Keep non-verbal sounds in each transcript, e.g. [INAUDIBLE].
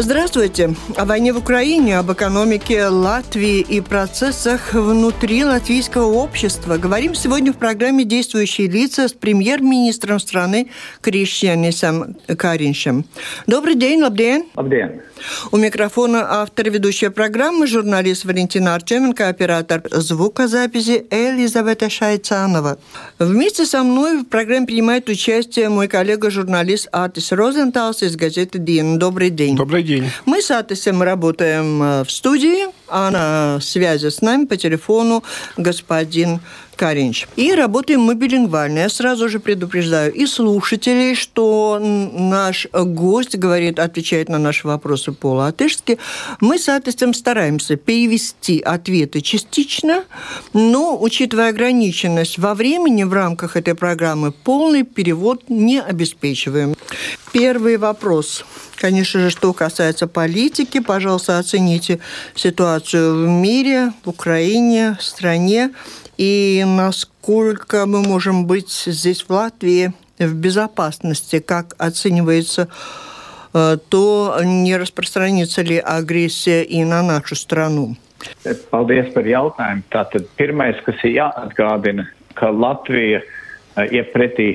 Здравствуйте. О войне в Украине, об экономике Латвии и процессах внутри латвийского общества говорим сегодня в программе «Действующие лица» с премьер-министром страны Кришьянисом Кариншем. Добрый день, Лабден. Лабден. У микрофона автор ведущей программы, журналист Валентина Артеменко, оператор звукозаписи Элизавета Шайцанова. Вместе со мной в программе принимает участие мой коллега-журналист Атис Розенталс из газеты «Дин». Добрый день. Добрый день. Мы с Атисом работаем э, в студии, а на связи с нами по телефону господин Каринч. И работаем мы билингвально. Я сразу же предупреждаю и слушателей, что наш гость говорит, отвечает на наши вопросы по-латышски. Мы с Атисом стараемся перевести ответы частично, но, учитывая ограниченность во времени в рамках этой программы, полный перевод не обеспечиваем. Первый вопрос. Конечно же, что касается политики, пожалуйста, оцените ситуацию в мире, в Украине, в стране и насколько мы можем быть здесь, в Латвии, в безопасности, как оценивается э, то не распространится ли агрессия и на нашу страну? Paldies par jautājumu. Tātad pirmais, kas ir jāatgādina, Latvija iet pretī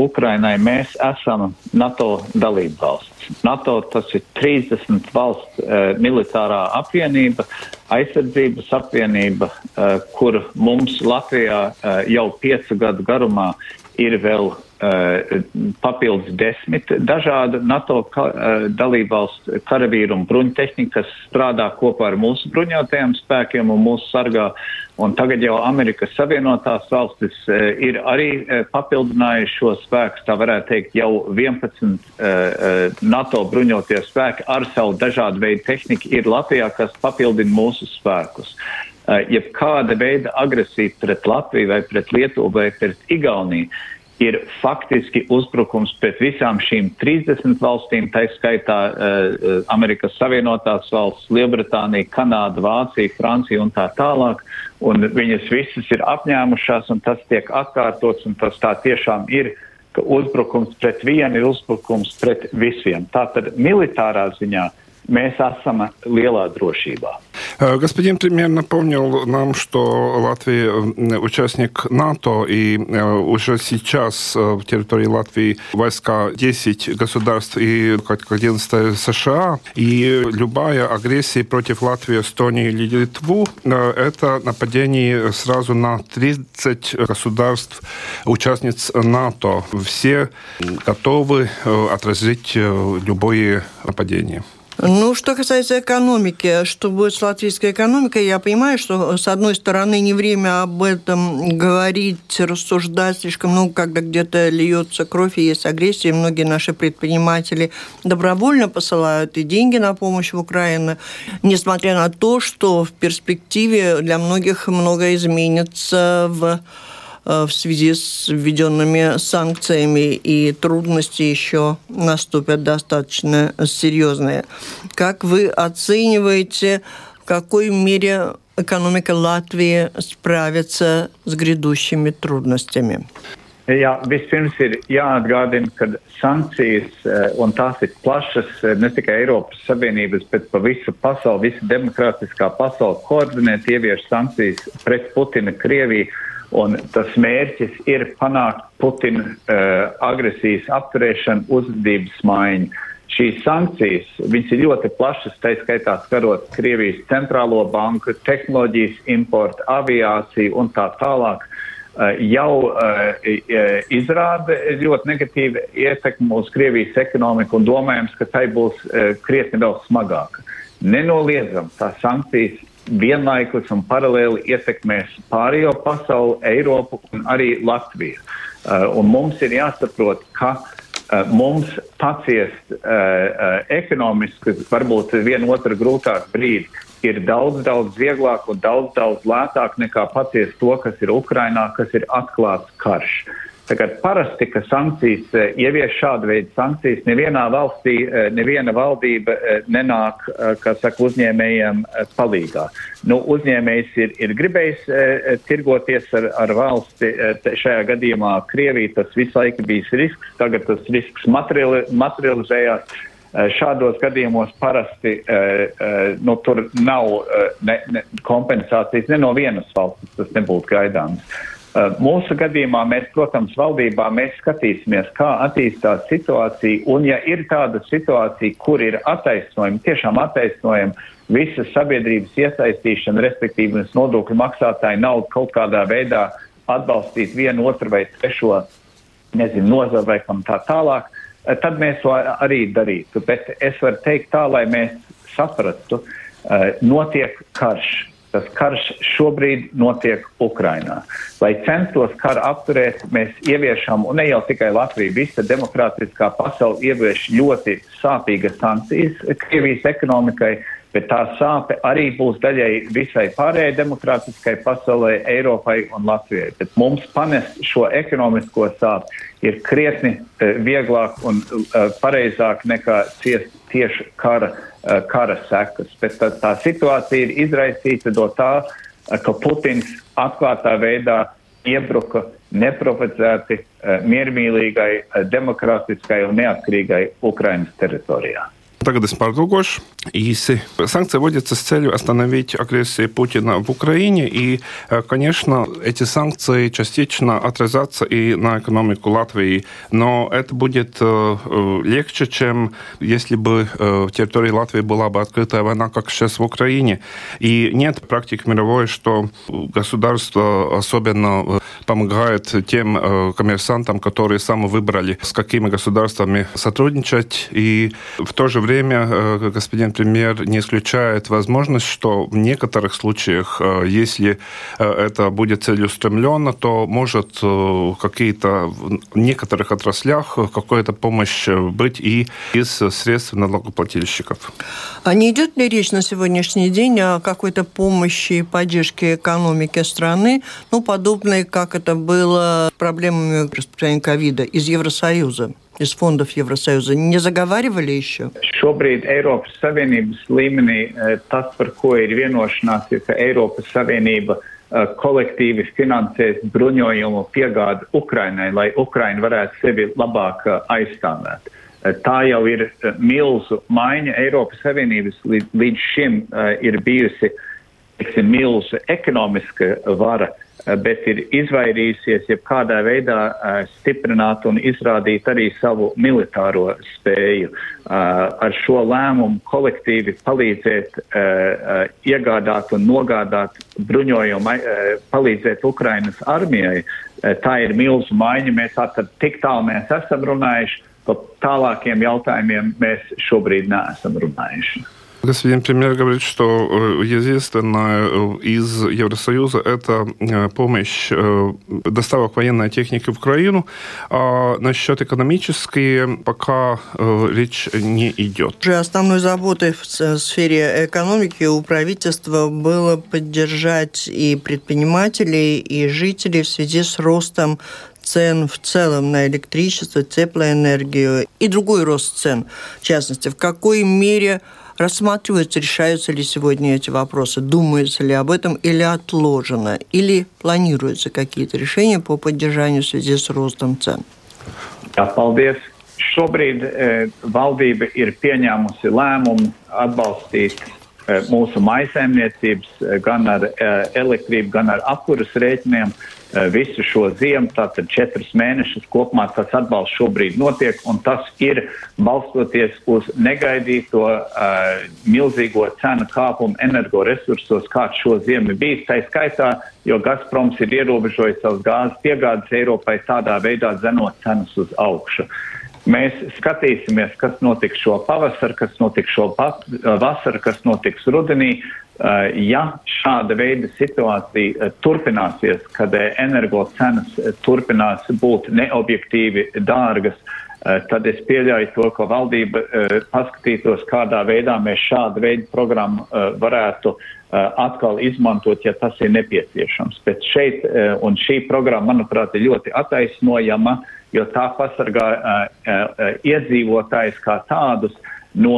Ukrainai, mēs esam NATO dalība valsts. NATO tas ir 30 valsts uh, militārā apvienība, aizsardzības apvienība, uh, kur mums Latvijā uh, jau piecu gadu garumā ir vēl papildus desmit dažādu NATO ka, uh, dalībvalstu karavīru un bruņtehniku, kas strādā kopā ar mūsu bruņotajiem spēkiem un mūsu sargā. Un tagad jau Amerikas Savienotās valstis uh, ir arī uh, papildinājuši šo spēku, tā varētu teikt, jau 11 uh, uh, NATO bruņotie spēki ar savu dažādu veidu tehniku ir Latvijā, kas papildina mūsu spēkus. Uh, jebkāda veida agresija pret Latviju vai pret Lietuvu vai pret Igauniju ir faktiski uzbrukums pret visām šīm 30 valstīm, tā skaitā uh, Amerikas Savienotās valsts, Lielbritānija, Kanāda, Vācija, Francija un tā tālāk. Un viņas visas ir apņēmušās, un tas tiek atkārtots, un tas tā tiešām ir, uzbrukums pret vienu ir uzbrukums pret visiem. Tātad militārā ziņā mēs esam lielā drošībā. Э, господин премьер напомнил нам, что Латвия участник НАТО, и э, уже сейчас э, в территории Латвии войска 10 государств и как 11 США, и любая агрессия против Латвии, Эстонии или Литву – это нападение сразу на 30 государств, участниц НАТО. Все готовы отразить любое нападение. Ну, что касается экономики, что будет с латвийской экономикой, я понимаю, что, с одной стороны, не время об этом говорить, рассуждать слишком много, когда где-то льется кровь и есть агрессия. Многие наши предприниматели добровольно посылают и деньги на помощь в Украину, несмотря на то, что в перспективе для многих многое изменится в в связи с введенными санкциями, и трудности еще наступят достаточно серьезные. Как вы оцениваете, в какой мере экономика Латвии справится с грядущими трудностями? Jā, vispirms ir jāatgādina, ka sankcijas, eh, un tās ir plašas, eh, ne tikai Eiropas Savienības, bet pa visu pasauli, visa demokrātiskā pasaule koordinēt, ievieš sankcijas pret Putina Krieviju Un tas mērķis ir panākt Putina uh, agresijas apturēšanu, uzvedības maiņu. Šīs sankcijas, ir ļoti plašas, tā skaitā skarot Krievijas centrālo banku, tehnoloģijas importu, aviāciju un tā tālāk, uh, jau uh, izrāda ļoti negatīvu ietekmi uz Krievijas ekonomiku un domājams, ka tai būs uh, krietni vēl smagāka. Nenoliedzam, tās sankcijas vienlaikus un paralēli ietekmēs pārējo pasauli, Eiropu un arī Latviju. Uh, un mums ir jāsaprot, ka uh, mums paciest uh, uh, ekonomiski, varbūt vienu otru grūtāk brīdi, ir daudz, daudz vieglāk un daudz, daudz lētāk nekā paciest to, kas ir Ukrainā, kas ir atklāts karš. Tagad parasti, ka sankcijas ievieš šādu veidu sankcijas, nevienā valstī, neviena valdība nenāk, kā saka, uzņēmējiem palīgā. Nu, uzņēmējs ir, ir gribējis tirgoties ar, ar valsti, šajā gadījumā Krievija, tas visu laiku bijis risks, tagad tas risks materiali, materializējās. Šādos gadījumos parasti nu, tur nav ne, ne, kompensācijas ne no vienas valsts, tas nebūtu gaidāms. Mūsu gadījumā mēs, protams, valdībā mēs skatīsimies, kā attīstās situācija, un ja ir tāda situācija, kur ir attaisnojumi, tiešām attaisnojumi, visas sabiedrības iesaistīšana, respektīvi nodokļu maksātāju naudu kaut kādā veidā atbalstīt vienu, otru vai trešo, nezinu, nozaru vai kam tā tālāk, tad mēs to arī darītu. Bet es varu teikt tā, lai mēs saprastu, notiek karš Tas karš šobrīd notiek Ukrainā. Lai censtos karu apturēt, mēs ieviešam, un ne jau tikai Latvija, visa demokrātiskā pasaule ievieš ļoti sāpīgas sankcijas Krievijas ekonomikai, bet tā sāpe arī būs daļai visai pārējai demokrātiskai pasaulē, Eiropai un Latvijai. Bet mums panest šo ekonomisko sāpi ir krietni uh, vieglāk un uh, pareizāk nekā ciest tieši kara Eh, kara sekas. Bet tā, tā situācija ir izraisīta no tā, eh, ka Putins atklātā veidā iebruka neprovocēti eh, miermīlīgai, demokrātiskai un neatkarīgai Ukrainas teritorijā. Tagad es pārdulgošu īsi. Санкции вводятся с целью остановить агрессию Путина в Украине. И, конечно, эти санкции частично отразятся и на экономику Латвии. Но это будет легче, чем если бы в территории Латвии была бы открытая война, как сейчас в Украине. И нет практик мировой, что государство особенно помогает тем коммерсантам, которые сами выбрали, с какими государствами сотрудничать. И в то же время время э, господин премьер не исключает возможность, что в некоторых случаях, э, если э, это будет целеустремленно, то может какие-то в некоторых отраслях какая-то помощь быть и из средств налогоплательщиков. А не идет ли речь на сегодняшний день о какой-то помощи и поддержке экономики страны, ну, подобной, как это было проблемами распространения ковида из Евросоюза? из фондов Евросоюза не заговаривали еще? Šobrīd Eiropas Savienības līmenī eh, tas, par ko ir vienošanās, ir, ka Eiropas Savienība eh, kolektīvi finansēs bruņojumu piegādi Ukrainai, lai Ukraina varētu sevi labāk eh, aizstāvēt. Tā jau ir milzu maiņa. Eiropas Savienības līdz, līdz šim ir bijusi teiksim, milzu ekonomiska vara Eh, bet ir izvairījusies jebkādā veidā uh, stiprināt un izrādīt arī savu militāro spēju. Uh, ar šo lēmumu kolektīvi palīdzēt iegādāt un nogādāt bruņojumu, palīdzēt Ukrainas armijai. Tā ir milzu maiņa. Mēs tātad tik tālu mēs esam runājuši, par tālākiem jautājumiem mēs šobrīd neesam runājuši. Господин премьер говорит, что э, единственное э, из Евросоюза это э, помощь доставок военной техники в Украину, а насчет экономической пока речь не идет. Основной заботой в сфере экономики у правительства было поддержать и предпринимателей, и жителей в связи с ростом цен в целом на электричество, теплоэнергию и другой рост цен. В частности, в какой мере рассматриваются, решаются ли сегодня эти вопросы, думается ли об этом или отложено, или планируются какие-то решения по поддержанию в связи с ростом цен? Jā, paldies. Šobrīd e, valdība ir pieņēmusi lēmumu atbalstīt e, mūsu maisaimniecības e, gan ar e, elektrību, gan ar apkuras rēķiniem. Visu šo ziemu, tātad četrus mēnešus kopumā tas atbalsts šobrīd notiek, un tas ir balstoties uz negaidīto uh, milzīgo cenu kāpumu energoresursos, kāds šo ziemu bijis. Tā skaitā, jo Gazproms ir ierobežojis savus gāzes piegādes Eiropai tādā veidā zenot cenas uz augšu. Mēs skatīsimies, kas notiks šo pavasaru, kas notiks šo vasaru, kas notiks rudenī. Eh, ja šāda veida situācija eh, turpināsies, kad eh, energo cenas turpinās būt neobjektīvi dārgas, tad es pieļauju to, ka valdība paskatītos, kādā veidā mēs šādu veidu programmu varētu atkal izmantot, ja tas ir nepieciešams. Bet šeit, un šī programma, manuprāt, ir ļoti attaisnojama, jo tā pasargā iedzīvotājs kā tādus no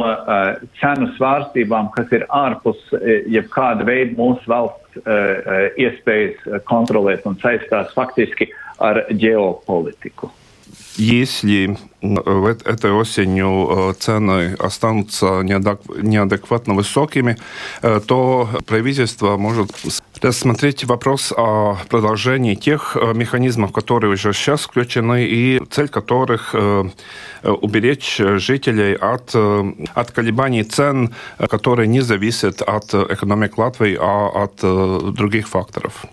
cenu svārstībām, kas ir ārpus jebkāda veida mūsu valsts iespējas kontrolēt un saistās faktiski ar ģeopolitiku. Если этой осенью цены останутся неадекватно высокими, то правительство может рассмотреть вопрос о продолжении тех механизмов, которые уже сейчас включены, и цель которых уберечь жителей от, от колебаний цен, которые не зависят от экономики Латвии, а от других факторов.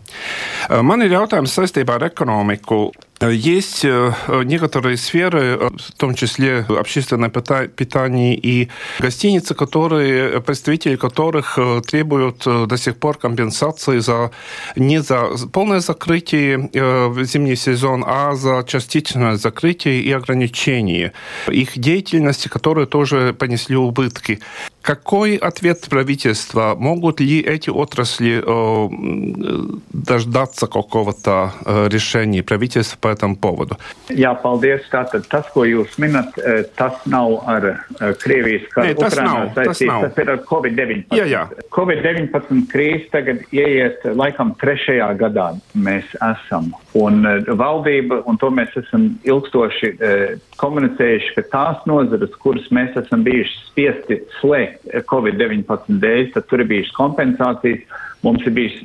Man ir jautājums saistībā ar ekonomiku. Есть некоторые сферы, в том числе общественное питание и гостиницы, которые, представители которых требуют до сих пор компенсации за, не за полное закрытие в зимний сезон, а за частичное закрытие и ограничение их деятельности, которые тоже понесли убытки. Какой ответ правительства? Могут ли эти отрасли э, дождаться какого-то э, решения правительства по этому поводу? Jā, paldies. Tātad tas, ko jūs minat, tas nav ar Krievijas karu Ukrainā saistīts, tas ir ar Covid-19. Jā, jā. Covid-19 krīze tagad ieiet laikam trešajā gadā mēs esam. Un valdība, un to mēs esam ilgstoši komunicējuši, ka tās nozares, kuras mēs esam bijuši spiesti slēgt Covid-19 dēļ, tad tur ir bijušas kompensācijas. Mums ir bijis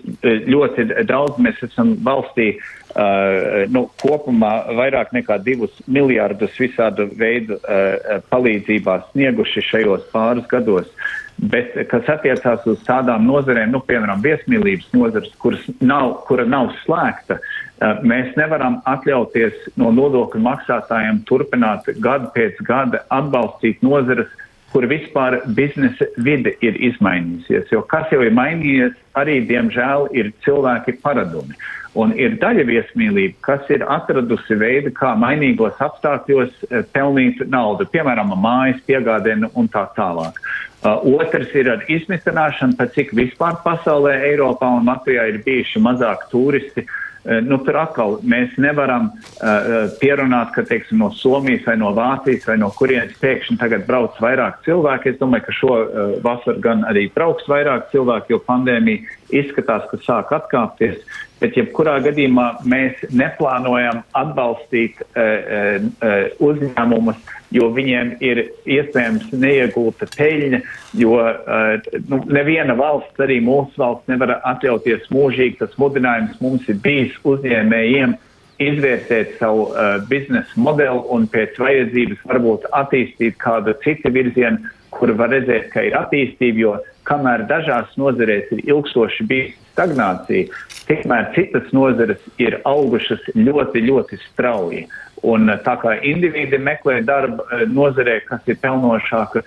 ļoti daudz, mēs esam valstī uh, nu, kopumā vairāk nekā divus miljārdus visādu veidu uh, palīdzībā snieguši šajos pāris gados. Bet, kas attiecās uz tādām nozarēm, nu, piemēram, viesmīlības nozars, kuras nav, kura nav slēgta, uh, mēs nevaram atļauties no nodokļu maksātājiem turpināt gadu pēc gada atbalstīt nozares, kur vispār biznesa vide ir izmainījusies. Jo kas jau ir mainījies, arī, diemžēl, ir cilvēki paradumi. Un ir daļa viesmīlība, kas ir atradusi veidu, kā mainīgos apstākļos pelnīt naudu, piemēram, mājas piegādēnu un tā tālāk. Uh, otrs ir ar izmitināšanu, pat cik vispār pasaulē, Eiropā un Latvijā ir bijuši mazāk turisti. Uh, nu, tur atkal mēs nevaram uh, pierunāt, ka teiksim, no Somijas vai no Vācijas vai no kurienes pēkšņi tagad brauc vairāk cilvēki. Es domāju, ka šo uh, vasaru gan arī brauks vairāk cilvēki, jo pandēmija izskatās, ka sāk atkāpties. Bet, jebkurā gadījumā, mēs neplānojam atbalstīt uh, uh, uzņēmumus, jo viņiem ir iespējams neiegūta peļņa, jo uh, nu, neviena valsts, arī mūsu valsts, nevar atļauties mūžīgi. Tas mudinājums mums ir bijis uzņēmējiem izvērtēt savu uh, biznesa modeli un pēc vajadzības varbūt attīstīt kādu citu virzienu, kur var redzēt, ka ir attīstība, kamēr dažās nozarēs ir ilgstoši bijis stagnācija, tikmēr citas nozares ir augušas ļoti, ļoti strauji. Un tā kā individi meklē darbu nozarē, kas ir pelnošāka,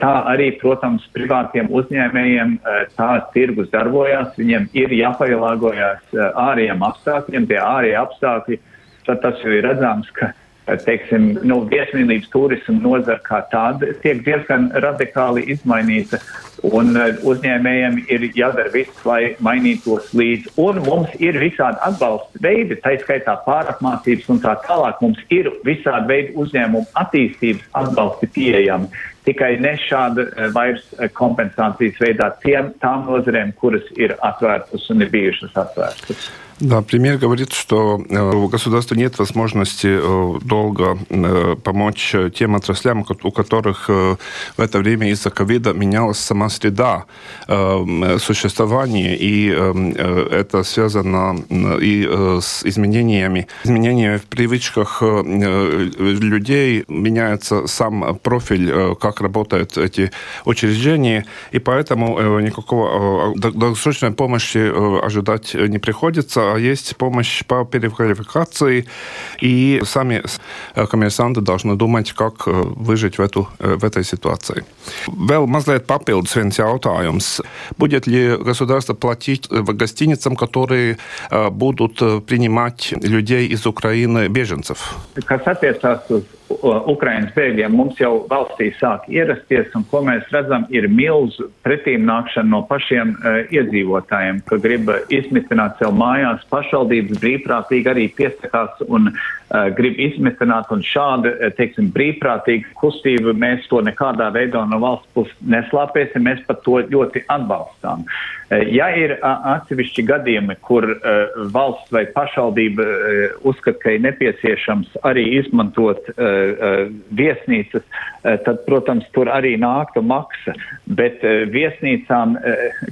tā arī, protams, privātiem uzņēmējiem tā tirgus darbojās, viņiem ir jāpielāgojas ārējiem apstākļiem, tie ārējie apstākļi, tad tas jau ir redzams, ka teiksim, nu, viesmīlības turismu nozara kā tāda tiek diezgan radikāli izmainīta. Un uh, uzņēmējiem ir jādara viss, lai mainītos līdzi. Un mums ir visādi atbalsta veidi, tā skaitā pārapmācības un tā tālāk. Mums ir visādi veidi uzņēmumu attīstības atbalsti pieejami. Tikai ne šāda uh, vairs kompensācijas veidā tiem, tām nozarēm, kuras ir atvērtas un ir bijušas atvērtas. Да, премьер говорит, что э, у государства нет возможности э, долго э, помочь тем отраслям, у которых в это время из-за ковида менялась сама среда существования, и это связано и с изменениями, изменениями в привычках людей, меняется сам профиль, как работают эти учреждения, и поэтому никакого долгосрочной помощи ожидать не приходится есть помощь по переквалификации, и сами коммерсанты должны думать, как выжить в, эту, в этой ситуации. Vēl mazliet papildus viens jautājums. Будет ли государство платить гостиницам, которые будут принимать людей из Украины, беженцев? Kas Ukraiņas bēgļiem mums jau valstī sāk ierasties, un ko mēs redzam, ir milzu pretīm nākšana no pašiem uh, iedzīvotājiem, ka grib izmitināt sev mājās, pašvaldības brīvprātīgi arī piesakās un uh, grib izmitināt, un šāda, teiksim, brīvprātīga kustība mēs to nekādā veidā no valsts puses neslāpēsim, mēs pat to ļoti atbalstām. Uh, ja ir atsevišķi gadījumi, kur valsts vai pašvaldība uzskata, ka ir nepieciešams arī izmantot viesnīcas, tad, protams, tur arī nāktu maksa. Bet viesnīcām,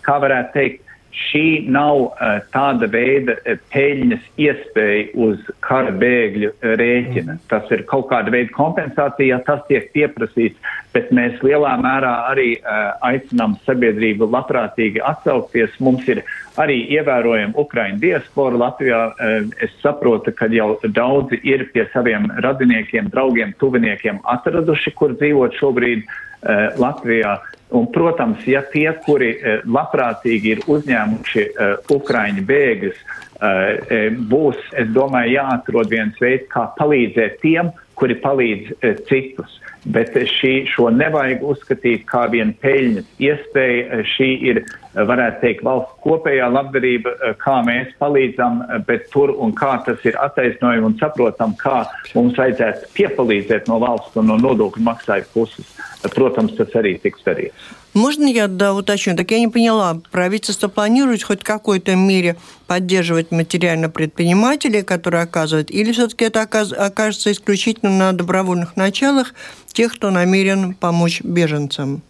kā varētu teikt, šī nav uh, tāda veida peļņas iespēja uz kara bēgļu rēķina. Tas ir kaut kāda veida kompensācija, ja tas tiek pieprasīts, bet mēs lielā mērā arī uh, aicinām sabiedrību labprātīgi atsaukties. Mums ir arī ievērojama Ukraiņu diaspora Latvijā. Uh, es saprotu, ka jau daudzi ir pie saviem radiniekiem, draugiem, tuviniekiem atraduši, kur dzīvot šobrīd uh, Latvijā. Un, protams, ja tie, kuri uh, labprātīgi ir uzņēmuši uh, Ukraiņu bēgļus, uh, būs, es domāju, jāatrod viens veids, kā palīdzēt tiem, kuri palīdz citus. Bet šī, šo nevajag uzskatīt kā vienu peļņas iespēju. Šī ir, varētu teikt, valsts kopējā labdarība, kā mēs palīdzam, bet tur un kā tas ir attaisnojami un saprotam, kā mums vajadzētu piepalīdzēt no valsts un no nodokļu maksāju puses. Protams, tas arī tiks darīts. Можно я да, уточню? Так я не поняла, правительство планирует хоть в какой-то мере поддерживать материально предпринимателей, которые оказывают, или все-таки это окажется исключительно на добровольных началах тех, кто намерен помочь беженцам?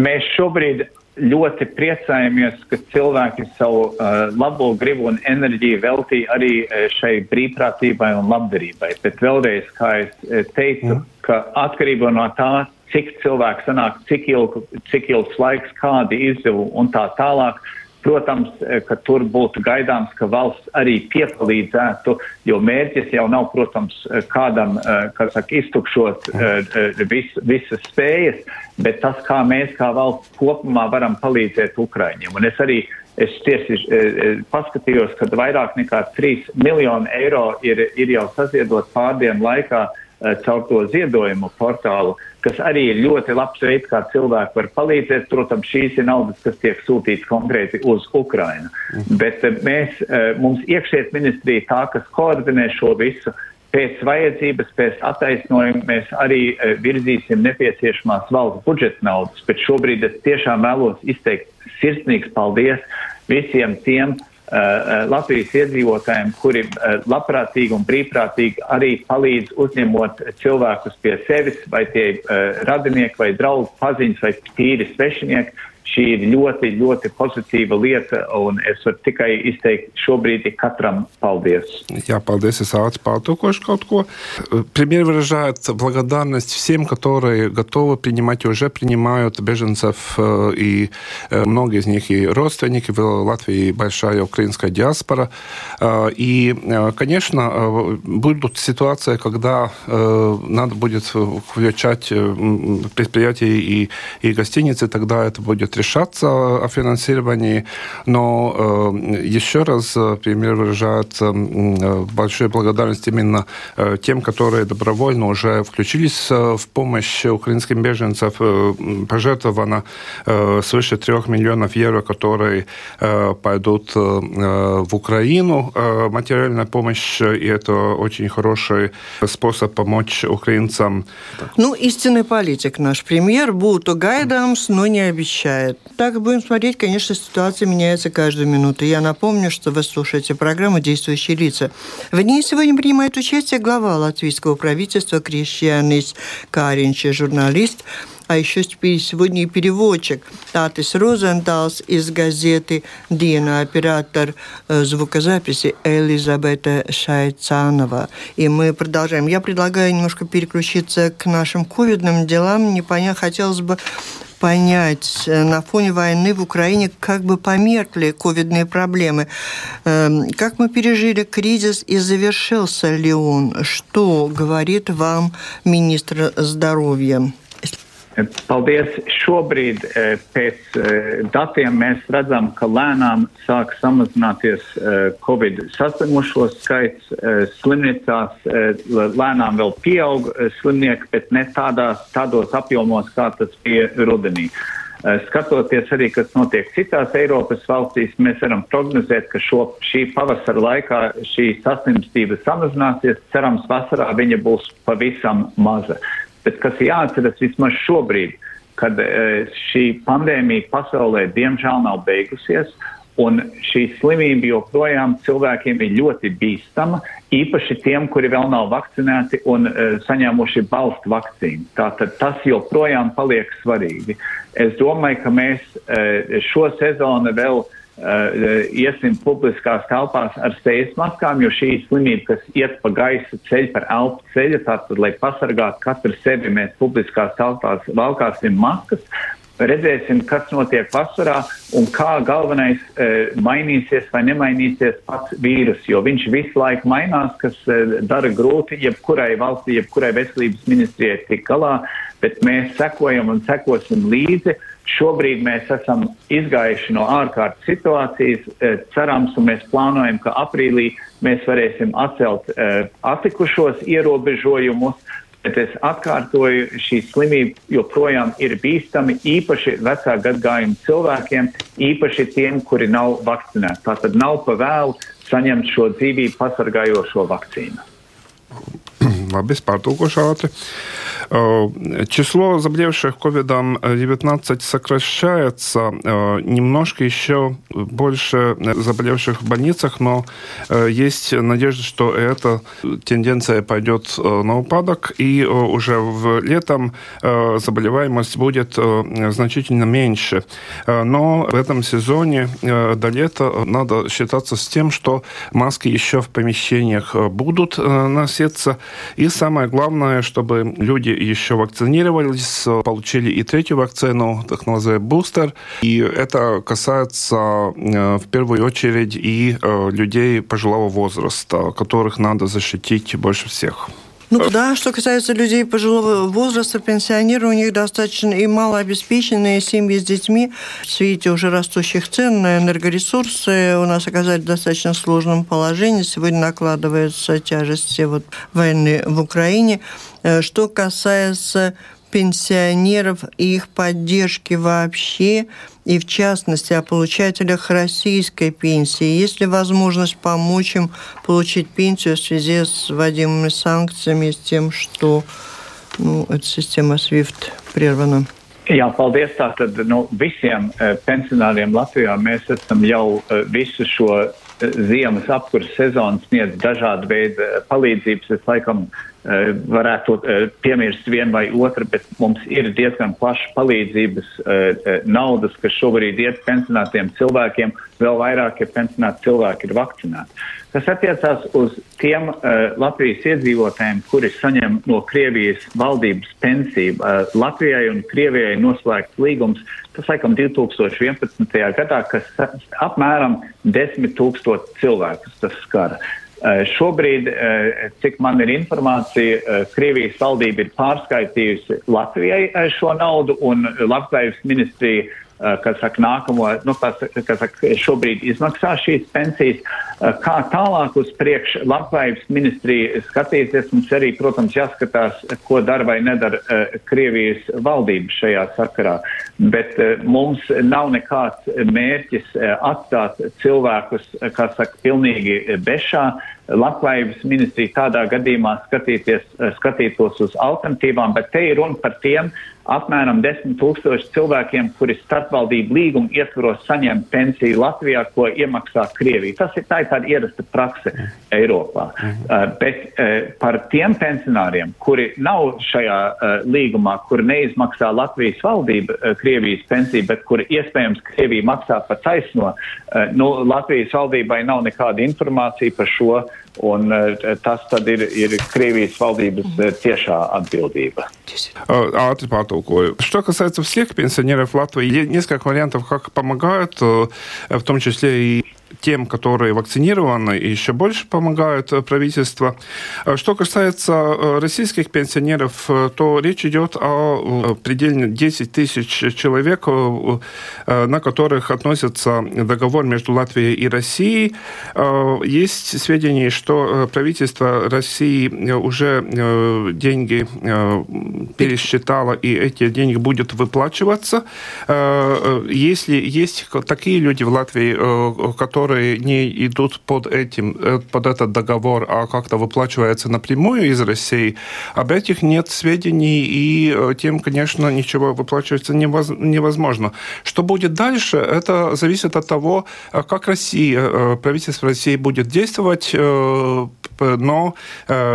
Mēs šobrīd ļoti priecājamies, ka cilvēki savu uh, labo gribu un enerģiju veltīja arī uh, šai brīvprātībai un labdarībai. Bet vēlreiz, kā es teicu, mm. ka atkarībā no tā, cik cilvēki sanāk, cik, ilgu, cik ilgs laiks, kādi izdevumi un tā tālāk. Protams, eh, ka tur būtu gaidāms, ka valsts arī piepalīdzētu, jo mērķis jau nav, protams, eh, kādam, eh, kā saka, iztukšot vis, visas spējas, bet tas, kā mēs kā valsts kopumā varam palīdzēt Ukraiņiem. Un es arī Es tieši paskatījos, ka vairāk nekā 3 miljoni eiro ir, ir jau saziedot pārdienu laikā caur to ziedojumu portālu. Kas arī ir ļoti labs veids, kā cilvēki var palīdzēt. Protams, šīs ir naudas, kas tiek sūtīts konkrēti uz Ukrainu. Mhm. Bet eh, mēs, eh, mums iekšēt ministrija tā, kas koordinē šo visu. Pēc vajadzības, pēc attaisnojuma mēs arī eh, virzīsim nepieciešamās valsts budžeta naudas, bet šobrīd es tiešām vēlos izteikt sirsnīgs paldies visiem tiem, Eh, eh, Latvijas iedzīvotājiem, kuri eh, labprātīgi un brīvprātīgi arī palīdz uzņemot cilvēkus pie sevis, vai tie radinieki, vai draugi, paziņas, vai tīri svešinieki, šī ir ļoti, ļoti pozitīva lieta, un es varu tikai izteikt šobrīd katram paldies. Jā, paldies, es ātri pārtulkošu kaut ko. Премьер выражает благодарность всем, которые готовы принимать и уже принимают беженцев, и многие из них и родственники. В Латвии большая украинская диаспора. И, конечно, будут ситуации, когда надо будет включать предприятия и, и гостиницы, тогда это будет решаться о финансировании, но э, еще раз э, премьер выражает э, большую благодарность именно тем, которые добровольно уже включились в помощь украинским беженцам. Пожертвовано свыше трех миллионов евро, которые пойдут в Украину. Материальная помощь, и это очень хороший способ помочь украинцам. Ну, истинный политик наш премьер, будто гайдамс, но не обещает бывает. Так будем смотреть, конечно, ситуация меняется каждую минуту. Я напомню, что вы слушаете программу «Действующие лица». В ней сегодня принимает участие глава латвийского правительства Крещианис Каринч, журналист, а еще сегодня и переводчик Татис Розенталс из газеты «Дина», оператор э, звукозаписи Элизабета Шайцанова. И мы продолжаем. Я предлагаю немножко переключиться к нашим ковидным делам. Не понятно, хотелось бы понять, на фоне войны в Украине как бы померкли ковидные проблемы. Эм, как мы пережили кризис и завершился ли он? Что говорит вам министр здоровья? Paldies. Šobrīd eh, pēc eh, datiem mēs redzam, ka lēnām sāk samazināties eh, Covid saslimušo skaits. Slimnīcās lēnām vēl pieaug slimnieki, bet ne tādās, tādos apjomos, kā tas bija rudenī. Skatoties arī, kas notiek citās Eiropas valstīs, mēs varam prognozēt, ka šo, šī pavasara laikā šī saslimstība samazināsies. Cerams, vasarā viņa būs pavisam maza. Bet kas jāatceras vismaz šobrīd, kad e, šī pandēmija pasaulē diemžēl nav beigusies, un šī slimība joprojām cilvēkiem ir ļoti bīstama, īpaši tiem, kuri vēl nav vakcinēti un uh, saņēmuši balstu vakcīnu. Tātad tas joprojām paliek svarīgi. Es domāju, ka mēs uh, šo sezonu vēl Uh, iesim publiskās telpās ar sejas maskām, jo šī slimība, kas iet pa gaisa ceļu, par elpu ceļu, tātad, lai pasargātu katru sevi, mēs publiskās telpās valkāsim maskas. Redzēsim, kas notiek vasarā un kā galvenais e, mainīsies vai nemainīsies pats vīrus, jo viņš visu laiku mainās, kas e, dara grūti jebkurai valstī, jebkurai veselības ministrijai tik galā, bet mēs sekojam un sekosim līdzi. E, Šobrīd mēs esam izgājuši no ārkārtas situācijas, e, cerams, un mēs plānojam, ka aprīlī mēs varēsim atcelt uh, atlikušos ierobežojumus, bet es atkārtoju, šī slimība joprojām ir bīstami, īpaši vecā gadgājuma cilvēkiem, īpaši tiem, kuri nav vakcinēti. Tātad nav pa vēlu saņemt šo dzīvību pasargājošo vakcīnu. [CLEARS THROAT] Labi, pārtulkošu ātri. Число заболевших COVID-19 сокращается. Немножко еще больше заболевших в больницах, но есть надежда, что эта тенденция пойдет на упадок, и уже в летом заболеваемость будет значительно меньше. Но в этом сезоне до лета надо считаться с тем, что маски еще в помещениях будут носиться. И самое главное, чтобы люди еще вакцинировались, получили и третью вакцину, так называемый бустер. И это касается э, в первую очередь и э, людей пожилого возраста, которых надо защитить больше всех. Ну да, что касается людей пожилого возраста, пенсионеры, у них достаточно и малообеспеченные семьи с детьми. В свете уже растущих цен на энергоресурсы у нас оказались в достаточно сложном положении. Сегодня накладывается тяжесть вот войны в Украине. Э, что касается пенсионеров и их поддержки вообще, и в частности о получателях российской пенсии. Есть ли возможность помочь им получить пенсию в связи с вводимыми санкциями, с тем, что nu, эта система SWIFT прервана? Jā, paldies. Tātad nu, visiem uh, pensionāriem Latvijā mēs esam jau uh, visu šo uh, ziemas apkursu sezonu sniedz dažādu veidu palīdzības. Es laikam varētu eh, piemirst vienu vai otru, bet mums ir diezgan plaša palīdzības eh, naudas, kas šobrīd iet pensionātiem cilvēkiem, vēl vairāk, ja pensionāti cilvēki ir vakcinēti. Tas attiecās uz tiem uh, Latvijas iedzīvotājiem, kuri saņem no Krievijas valdības pensiju. Uh, Latvijai un Krievijai noslēgts līgums, tas laikam 2011. gadā, kas apmēram 10 tūkstoši cilvēkus tas skara. Eh, šobrīd, eh, cik man ir informācija, eh, Krievijas valdība ir pārskaitījusi Latvijai šo naudu un Labklājības ministrija kas saka, nākamo, nu, kas, kas saka, šobrīd izmaksā šīs pensijas. Eh, kā tālāk uz priekšu labklājības ministrija skatīsies, mums arī, protams, jāskatās, ko dara vai nedara uh, Krievijas valdība šajā sakarā. Bet mums nav nekāds mērķis atstāt cilvēkus, kā saka, pilnīgi bešā. Labklājības ministrija tādā gadījumā skatīties, skatītos uz alternatīvām, bet te ir runa par tiem, uh, apmēram 10 tūkstoši cilvēkiem, kuri starpvaldību līgumu ietvaros saņem pensiju Latvijā, ko iemaksā Krievija. Tas ir tā ir tāda ierasta prakse Eiropā. Uh, bet uh, par tiem pensionāriem, kuri nav šajā uh, līgumā, kuri neizmaksā Latvijas valdība uh, Krievijas pensiju, bet kuri iespējams Krievija maksā par taisno, uh, nu, Latvijas valdībai nav nekāda informācija par šo Un tas tad ir, ir Krievijas valdības tiešā atbildīба. Ātri pārtulкую. Что касается всех пенсионеров Латвии, несколько вариантов, как помогают, в том числе и тем, которые вакцинированы, и еще больше помогают э, правительство. Э, что касается э, российских пенсионеров, то речь идет о предельно 10 тысяч человек, на которых относится договор между Латвией и Россией. Есть сведения, что правительство России уже деньги пересчитало, и эти деньги будут выплачиваться. Если есть такие люди в Латвии, которые которые не идут под этим, э, под этот договор, а как-то выплачиваются напрямую из России, об этих нет сведений, и э, тем, конечно, ничего выплачиваться невозможно. Что будет дальше, это зависит от того, э, как Россия, правительство России будет действовать, но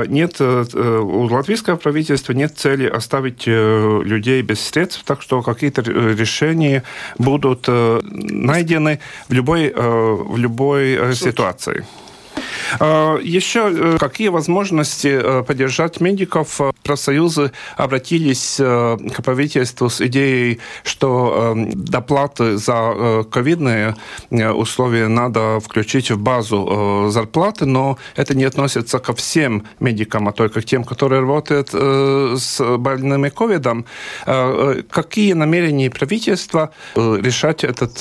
нет у латвийского правительства нет цели оставить людей без средств, так что какие-то решения будут найдены в любой, в в любой э, Суть. ситуации. А, Еще э, какие возможности э, поддержать медиков? Профсоюзы обратились к правительству с идеей, что доплаты за ковидные условия надо включить в базу зарплаты, но это не относится ко всем медикам, а только к тем, которые работают с больными ковидом. Какие намерения правительства решать этот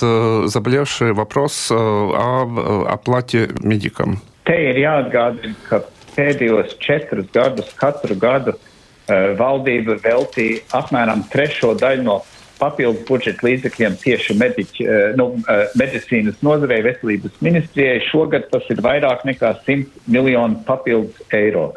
заболевший вопрос о оплате медикам? Te ir jāatgādina, ka pēdējos četrus gadus katru gadu uh, valdība veltīja apmēram trešo daļu no papildus budžeta līdzekļiem tieši mediķi, uh, nu, uh, medicīnas nozarei, veselības ministrijai. Šogad tas ir vairāk nekā 100 miljonu papildus eiro.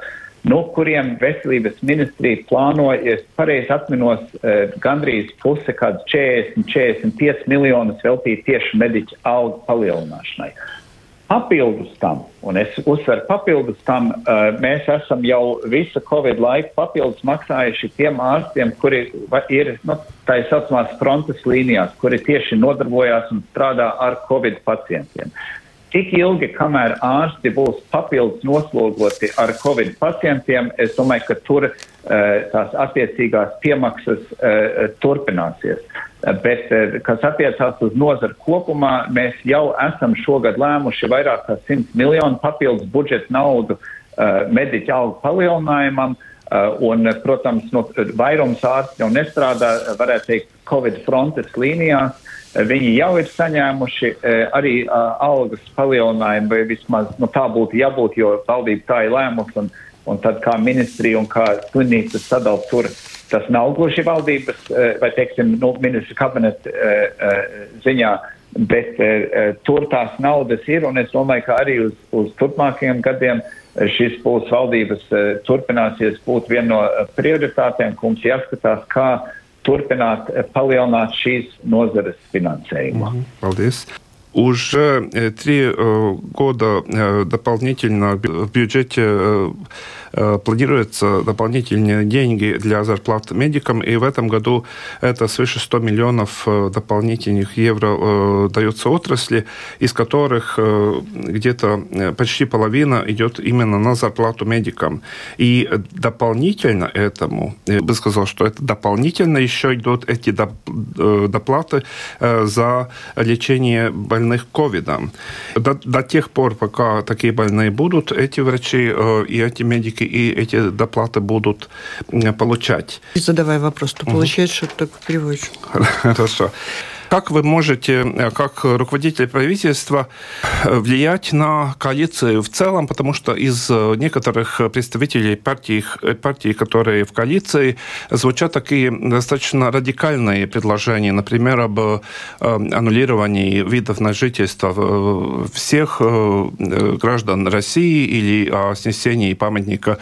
No kuriem veselības ministrija plānoja, ja pareizi atminos, uh, gandrīz puse, kāds 40-45 miljonus veltīt tieši mediķu algu palielināšanai. Uh, Papildus tam, un es uzsveru, papildus tam, uh, mēs esam jau visu Covid laiku papildus maksājuši tiem ārstiem, kuri ir nu, tā saucamās frontes līnijās, kuri tieši nodarbojās un strādā ar Covid pacientiem. Tik ilgi, kamēr ārsti būs papildus noslogoti ar Covid pacientiem, es domāju, ka tur uh, tās attiecīgās piemaksas uh, turpināsies. Bet, eh, kas attiecās uz nozaru kopumā, mēs jau esam šogad lēmuši vairāk kā 100 miljonu papildus budžeta naudu mediķa algu palielinājumam. Un, protams, no, vairums ārstu jau nestrādā, varētu teikt, Covid frontes līnijās. Viņi jau ir saņēmuši arī algas palielinājumu, vai vismaz nu, tā būtu jābūt, jo valdība tā ir lēmusi. Un, tad kā ministrija un kā slimnīcas sadala tur Tas nav gluži valdības eh, vai, teiksim, nu, ministra kabineta eh, eh, ziņā, bet tur tās naudas ir, un es domāju, ka arī uz, uz turpmākajiem gadiem šis būs valdības turpināsies būt viena no prioritātēm, ka mums jāskatās, kā turpināt palielināt šīs nozares finansējumu. -hmm. Paldies! Уже три года дополнительно в бюджете Э, планируется дополнительные деньги для зарплат медикам, и в этом году это свыше 100 миллионов э, дополнительных евро э, дается отрасли, из которых где-то почти половина идет именно на зарплату медикам. И дополнительно этому, я бы сказал, что это дополнительно еще идут эти доплаты за лечение больных ковидом. До, до тех пор, пока такие больные будут, эти врачи и эти медики ипотеки и эти доплаты будут получать. Задавай вопрос, то получается, угу. что так переводчик. [LAUGHS] Хорошо. Как вы можете, э, как руководитель правительства, э, влиять на коалицию в целом? Потому что из э, некоторых представителей партий, партий, которые в коалиции, звучат такие достаточно радикальные предложения, например, об аннулировании видов на жительство всех граждан России или о снесении памятника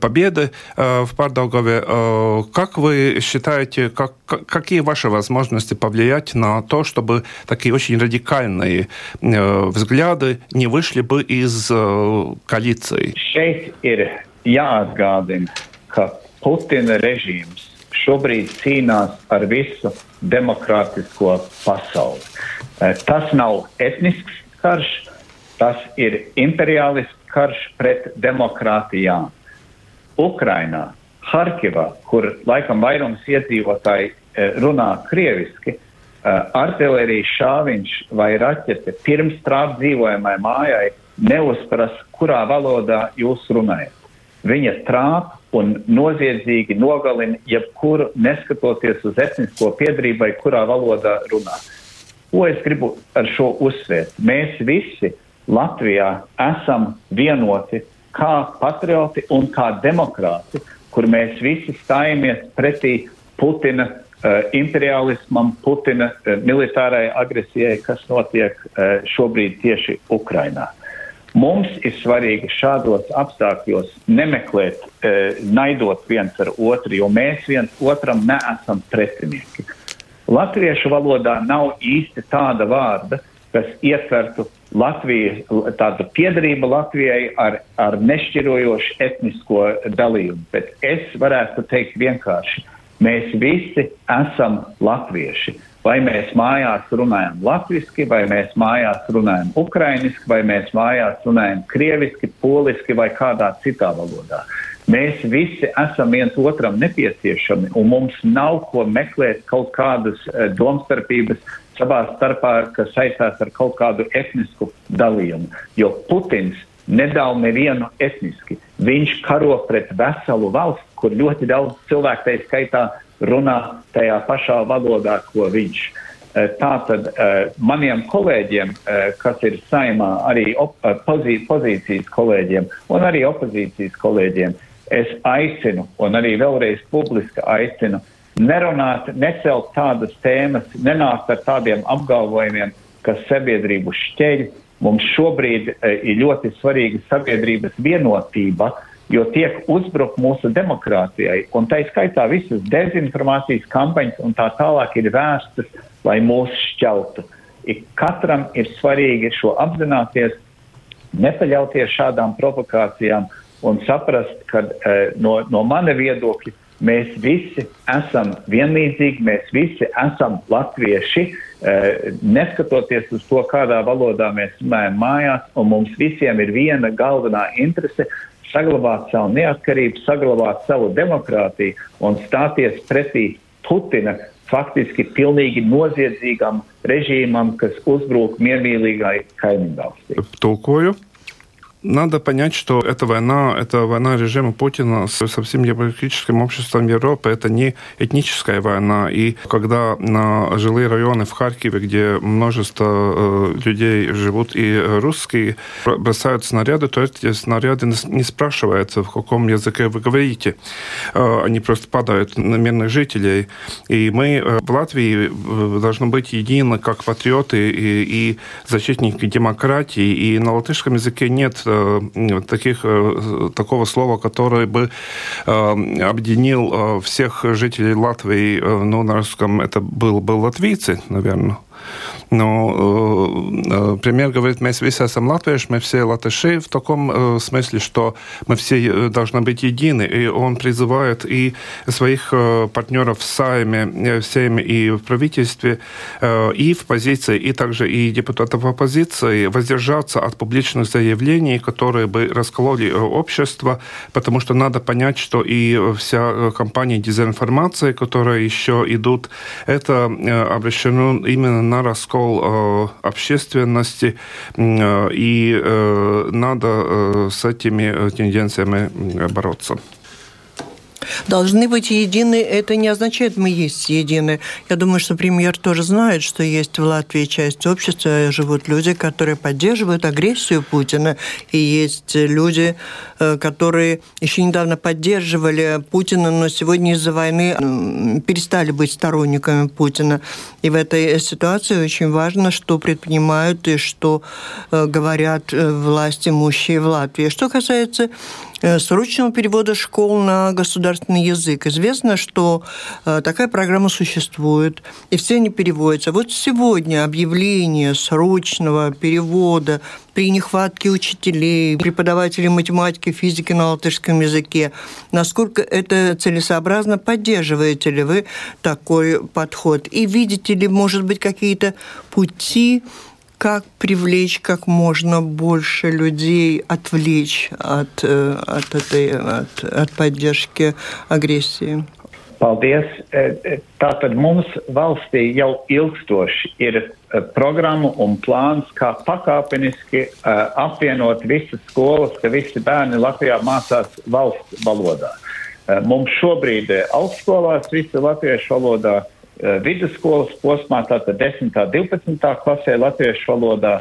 Победы в Пардаугове. Как вы считаете, как, какие ваши возможности повлиять повлиять на то, чтобы такие очень радикальные э, взгляды не вышли бы из э, коалиции? Šeit ir jāatgādina, ka Putina režīms šobrīd cīnās ar visu demokrātisko pasauli. Tas nav etnisks karš, tas ir imperiālisms, karš pret demokrātijām. Ukrainā, Harkivā, kur laikam vairums iedzīvotāji runā krieviski, artilērijas šāviņš vai raķete pirms trāp dzīvojamai mājai neuzpras, kurā valodā jūs runājat. Viņa trāp un noziedzīgi nogalina jebkuru, neskatoties uz etnisko piedarību vai kurā valodā runā. Ko es gribu ar šo uzsvērt? Mēs visi Latvijā esam vienoti kā patrioti un kā demokrāti, kur mēs visi stājamies pretī Putina imperialismam, Putina uh, militārai agresijai, kas notiek uh, šobrīd tieši Ukrainā. Mums ir svarīgi šādos apstākļos nemeklēt, naidot viens ar otru, jo mēs viens otram neesam pretinieki. Latviešu valodā nav īsti tāda vārda, kas ietvertu Latviju, tādu piedarību Latvijai ar, ar nešķirojošu etnisko dalījumu. Bet es varētu teikt vienkārši, mēs visi esam latvieši. Vai mēs mājās runājam latviešu, vai mēs mājās runājam ukrainiski, vai mēs mājās runājam krieviski, poliski vai kādā citā valodā. Mēs visi esam viens otram nepieciešami, un mums nav ko meklēt kaut kādas uh, domstarpības savā starpā, kas saistās ar kaut kādu etnisku dalījumu. Jo Putins nedala nevienu etniski. Viņš karo pret veselu valsti, kur ļoti daudz cilvēku, tā skaitā, runā tajā pašā valodā, ko viņš. Eh, tātad eh, maniem kolēģiem, eh, kas ir saimā, arī pozī, pozīcijas kolēģiem un arī opozīcijas kolēģiem, es aicinu un arī vēlreiz publiski aicinu nerunāt, necelt tādas tēmas, nenākt ar tādiem apgalvojumiem, kas sabiedrību šķeļ. Mums šobrīd ir ļoti svarīga sabiedrības vienotība, uh, jo tiek uzbrukt mūsu demokrātijai, un tā skaitā visas dezinformācijas kampaņas un tā tālāk ir vērstas, lai mūs šķeltu. Ik katram ir svarīgi šo apzināties, nepaļauties šādām provokācijām un saprast, ka e, no, no mana viedokļa mēs visi esam vienlīdzīgi, mēs visi esam latvieši, e, neskatoties uz to, kādā valodā mēs runājam mājās, un mums visiem ir viena galvenā interese saglabāt savu neatkarību, saglabāt savu demokrātiju un stāties pretī Putina faktiski pilnīgi noziedzīgam režīmam, kas uzbrūk miermīlīgai kaimiņvalstī. Tulkoju. Надо понять, что эта война, это война режима Путина со всем демократическим обществом Европы, это не этническая война. И когда на жилые районы в Харькове, где множество э, людей живут и русские, бросают снаряды, то эти снаряды не спрашиваются, в каком языке вы говорите. Э, они просто падают на мирных жителей. И мы э, в Латвии должны быть едины как патриоты и, и защитники демократии. И на латышском языке нет таких, э, такого слова, которое бы э, объединил всех жителей Латвии, ну, на русском это был бы латвийцы, наверное. Ну, э, премьер говорит, мы все esam латвийши, мы все латыши в таком э, смысле, что мы все э, должны быть едины. И он призывает и своих партнеров в Сайме, всеми и в правительстве, и в позиции, и также и депутатов оппозиции воздержаться от публичных заявлений, которые бы раскололи общество, потому что надо понять, что и вся кампания дезинформации, которая еще идут, это обращено именно на раскол раскол э, общественности, э, и э, надо с этими тенденциями бороться. Должны быть едины, это не означает, мы есть едины. Я думаю, что премьер тоже знает, что есть в Латвии часть общества, живут люди, которые поддерживают агрессию Путина, и есть люди, э, которые еще недавно поддерживали Путина, но сегодня из-за войны перестали быть сторонниками Путина. И в этой ситуации очень важно, что предпринимают и что э, говорят э, власти имущие в Латвии. Что касается срочного перевода школ на государственный язык. Известно, что э, такая программа существует, и все они переводятся. Вот сегодня объявление срочного перевода при нехватке учителей, преподавателей математики, физики на латышском языке. Насколько это целесообразно? Поддерживаете ли вы такой подход? И видите ли, может быть, какие-то пути как привлечь как можно больше людей, отвлечь от, от этой от, от поддержки агрессии? Paldies. Tātad mums valstī jau ilgstoši ir programma un plāns, kā pakāpeniski apvienot visas skolas, ka visi bērni Latvijā mācās valsts valodā. Mums šobrīd augstskolās visi latviešu valodā, vidusskolas posmā, tātad 10. un 12. klasē latviešu valodā,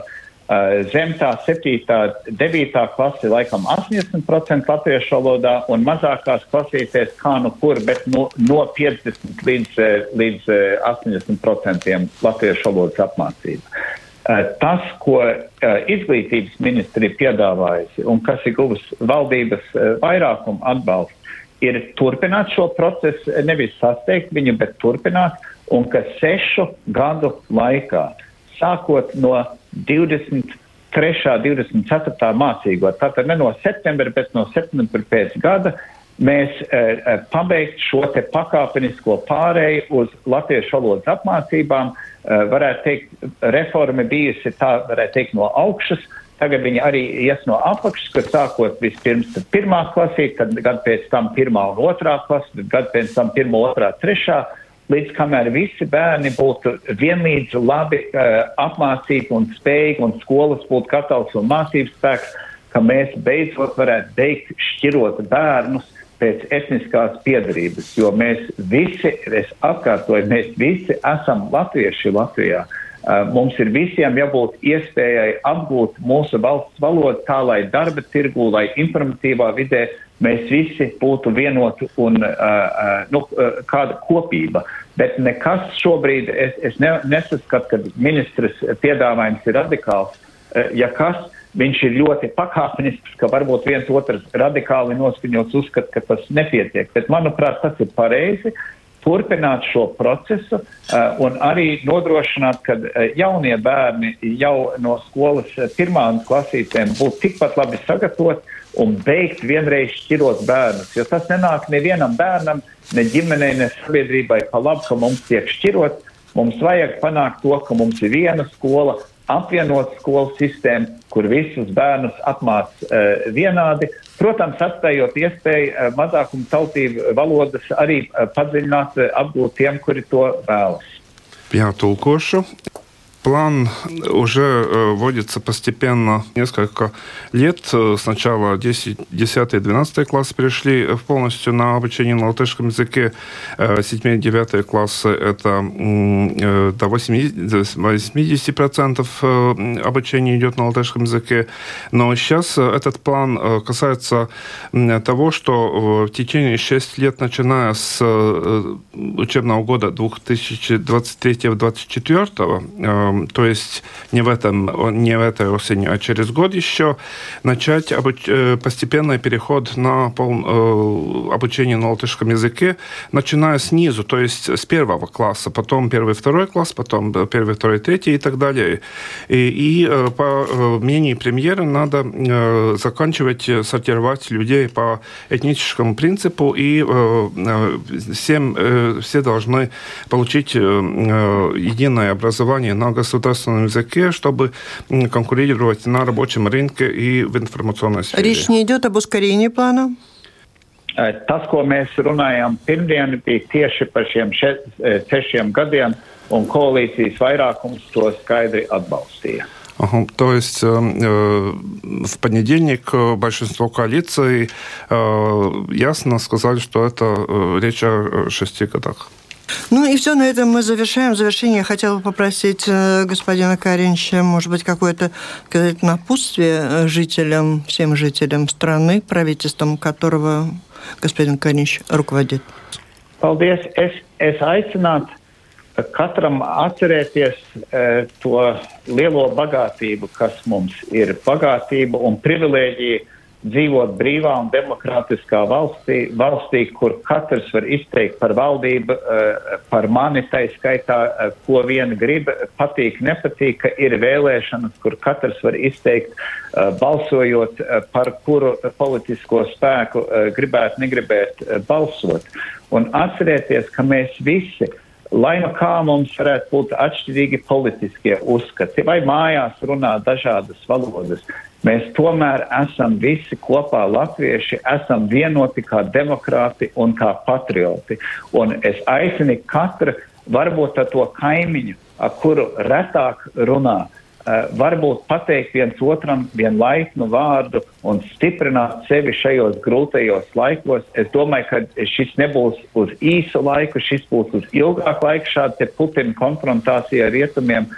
zem tā 7. un 9. klase laikam 80% latviešu valodā un mazākās klasītēs kā nu kur, bet no, no 50 līdz, līdz 80% latviešu valodas apmācība. Tas, ko izglītības ministri piedāvājusi un kas ir guvis valdības vairākumu atbalstu, ir turpināt šo procesu, nevis sasteigt viņu, bet turpināt, un ka sešu gadu laikā, sākot no 23. 24. mācīgo, tātad ne no septembra, bet no septembra pēc gada, mēs e, e, pabeigt šo te pakāpenisko pārēju uz latviešu valodas apmācībām. E, varētu teikt, reforma bijusi tā, varētu teikt, no augšas, Tagad viņi arī ies no apakšas, kur sākot vispirms pirmā klasī, tad gadu pēc tam pirmā un otrā klasa, tad gadu pēc tam pirmā, otrā, trešā, līdz kamēr visi bērni būtu vienlīdz labi uh, apmācīti un spējīgi un skolas būtu gatavs un mācības spēks, ka mēs beidzot varētu beigt šķirot bērnus pēc etniskās piedarības, jo mēs visi, es atkārtoju, mēs visi esam latvieši Latvijā. Mums ir visiem jābūt iespējai apgūt mūsu valsts valodu tā, lai darba tirgu, lai informatīvā vidē mēs visi būtu vienoti un nu, kāda kopība. Bet nekas šobrīd, es, es ne, nesaskatu, ka ministrs piedāvājums ir radikāls. Ja kas, viņš ir ļoti pakāpenisks, ka varbūt viens otrs radikāli noskaņots uzskata, ka tas nepietiek. Bet, manuprāt, tas ir pareizi turpināt šo procesu uh, un arī nodrošināt, ka uh, jaunie bērni jau no skolas uh, pirmām klasītēm būtu tikpat labi sagatavoti un beigt vienreiz šķirot bērnus. Jo tas nenāk nevienam bērnam, ne ģimenei, ne sabiedrībai pa labi, ka mums tiek šķirot. Mums vajag panākt to, ka mums ir viena skola, apvienot skolu sistēmu, kur visus bērnus apmāca uh, vienādi. Protams, atstājot iespēju eh, mazākumu tautību valodas arī eh, padziļināt, eh, apgūt tiem, kuri to vēlas. Jā, tulkošu. План уже э, вводится постепенно несколько лет. Сначала 10-12 классы перешли полностью на обучение на латышском языке. 7-9 э, классы это э, до 80% обучения идет на латышском языке. Но сейчас этот план касается того, что в течение 6 лет, начиная с учебного года 2023-2024, то есть не в, этом, не в этой осени, а через год еще начать обуч... Э, постепенный переход на пол... Э, обучение на латышском языке, начиная снизу, то есть с первого класса, потом первый, второй класс, потом первый, второй, третий и так далее. И, и э, по мнению премьера надо заканчивать сортировать людей по этническому принципу, и всем, все должны получить единое образование на государственном языке, чтобы конкурировать на рабочем рынке и в информационной сфере. Речь не идет об ускорении плана? Tas, ko mēs runājām pirmdien, bija tieši par šiem še, sešiem gadiem, un koalīcijas vairākums to skaidri atbalstīja. Ага, то есть э, в понедельник большинство коалиции э, ясно сказали, что это э, речь о шести годах. Ну и все, на этом мы завершаем. В завершение я хотела бы попросить э, господина Каринча, может быть, какое-то сказать, напутствие э, жителям, всем жителям страны, правительством которого господин Каринч руководит. Paldies. Es, es aicinātu katram atcerēties e, to lielo bagātību, kas mums ir. Bagātība un privilēģija dzīvot brīvā un demokrātiskā valstī, valstī, kur katrs var izteikt par valdību, eh, par mani, tai skaitā, eh, ko vien grib, patīk, nepatīk, ka ir vēlēšanas, kur katrs var izteikt, eh, balsojot par kuru politisko spēku gribētu, negribētu balsot. Un atcerieties, ka mēs visi lai nu kā mums varētu būt atšķirīgi politiskie uzskati, vai mājās runā dažādas valodas, mēs tomēr esam visi kopā latvieši, esam vienoti kā demokrāti un kā patrioti. Un es aicinu katru, varbūt ar to kaimiņu, ar kuru retāk runā, Eh, varbūt pateikt viens otram vienu laipnu vārdu un stiprināt sevi šajos grūtajos laikos. Es domāju, ka šis nebūs uz īsu laiku, šis būs uz ilgāku laiku. Šāda Putina konfrontācija ar rietumiem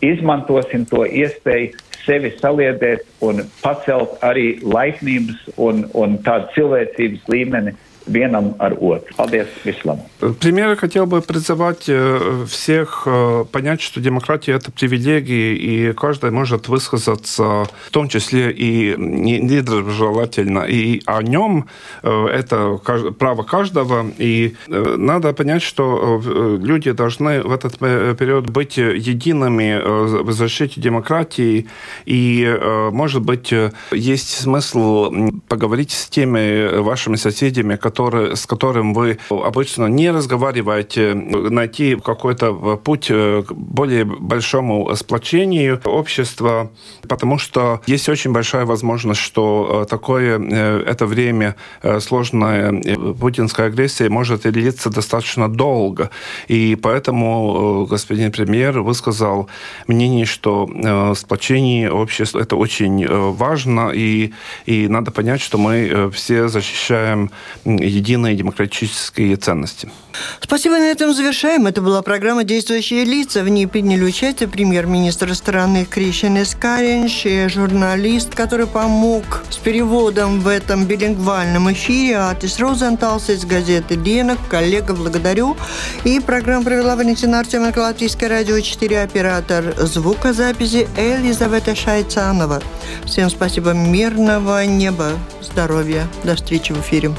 izmantosim to iespēju sevi saliedēt un pacelt arī laipnības un, un tādu cilvēcības līmeni vienam ar otru. Paldies, Вислам. Примеры хотел бы призывать э, всех э, понять, что демократия – это привилегии, и каждый может высказаться, в том числе и недоброжелательно, и о нем э, это право каждого, и надо понять, что люди должны в этот период быть едиными в защите демократии, и, может быть, есть смысл поговорить с теми вашими соседями, которые который, с которым вы обычно не разговариваете, найти какой-то путь к более большому сплочению общества, потому что есть очень большая возможность, что такое э, это время э, сложное э, путинской агрессии может длиться достаточно долго. И поэтому господин премьер высказал мнение, что сплочение общества это очень важно, и, и надо понять, что мы все защищаем единые демократические ценности. Спасибо, на этом завершаем. Это была программа «Действующие лица». В ней приняли участие премьер-министр страны Кришин Искаринч и журналист, который помог с переводом в этом билингвальном эфире, Атис Розенталс из газеты «Денок». Коллега, благодарю. И программу провела Валентина Артеменко, Латвийское радио 4, оператор звукозаписи Элизавета Шайцанова. Всем спасибо, мирного неба, здоровья. До встречи в эфире.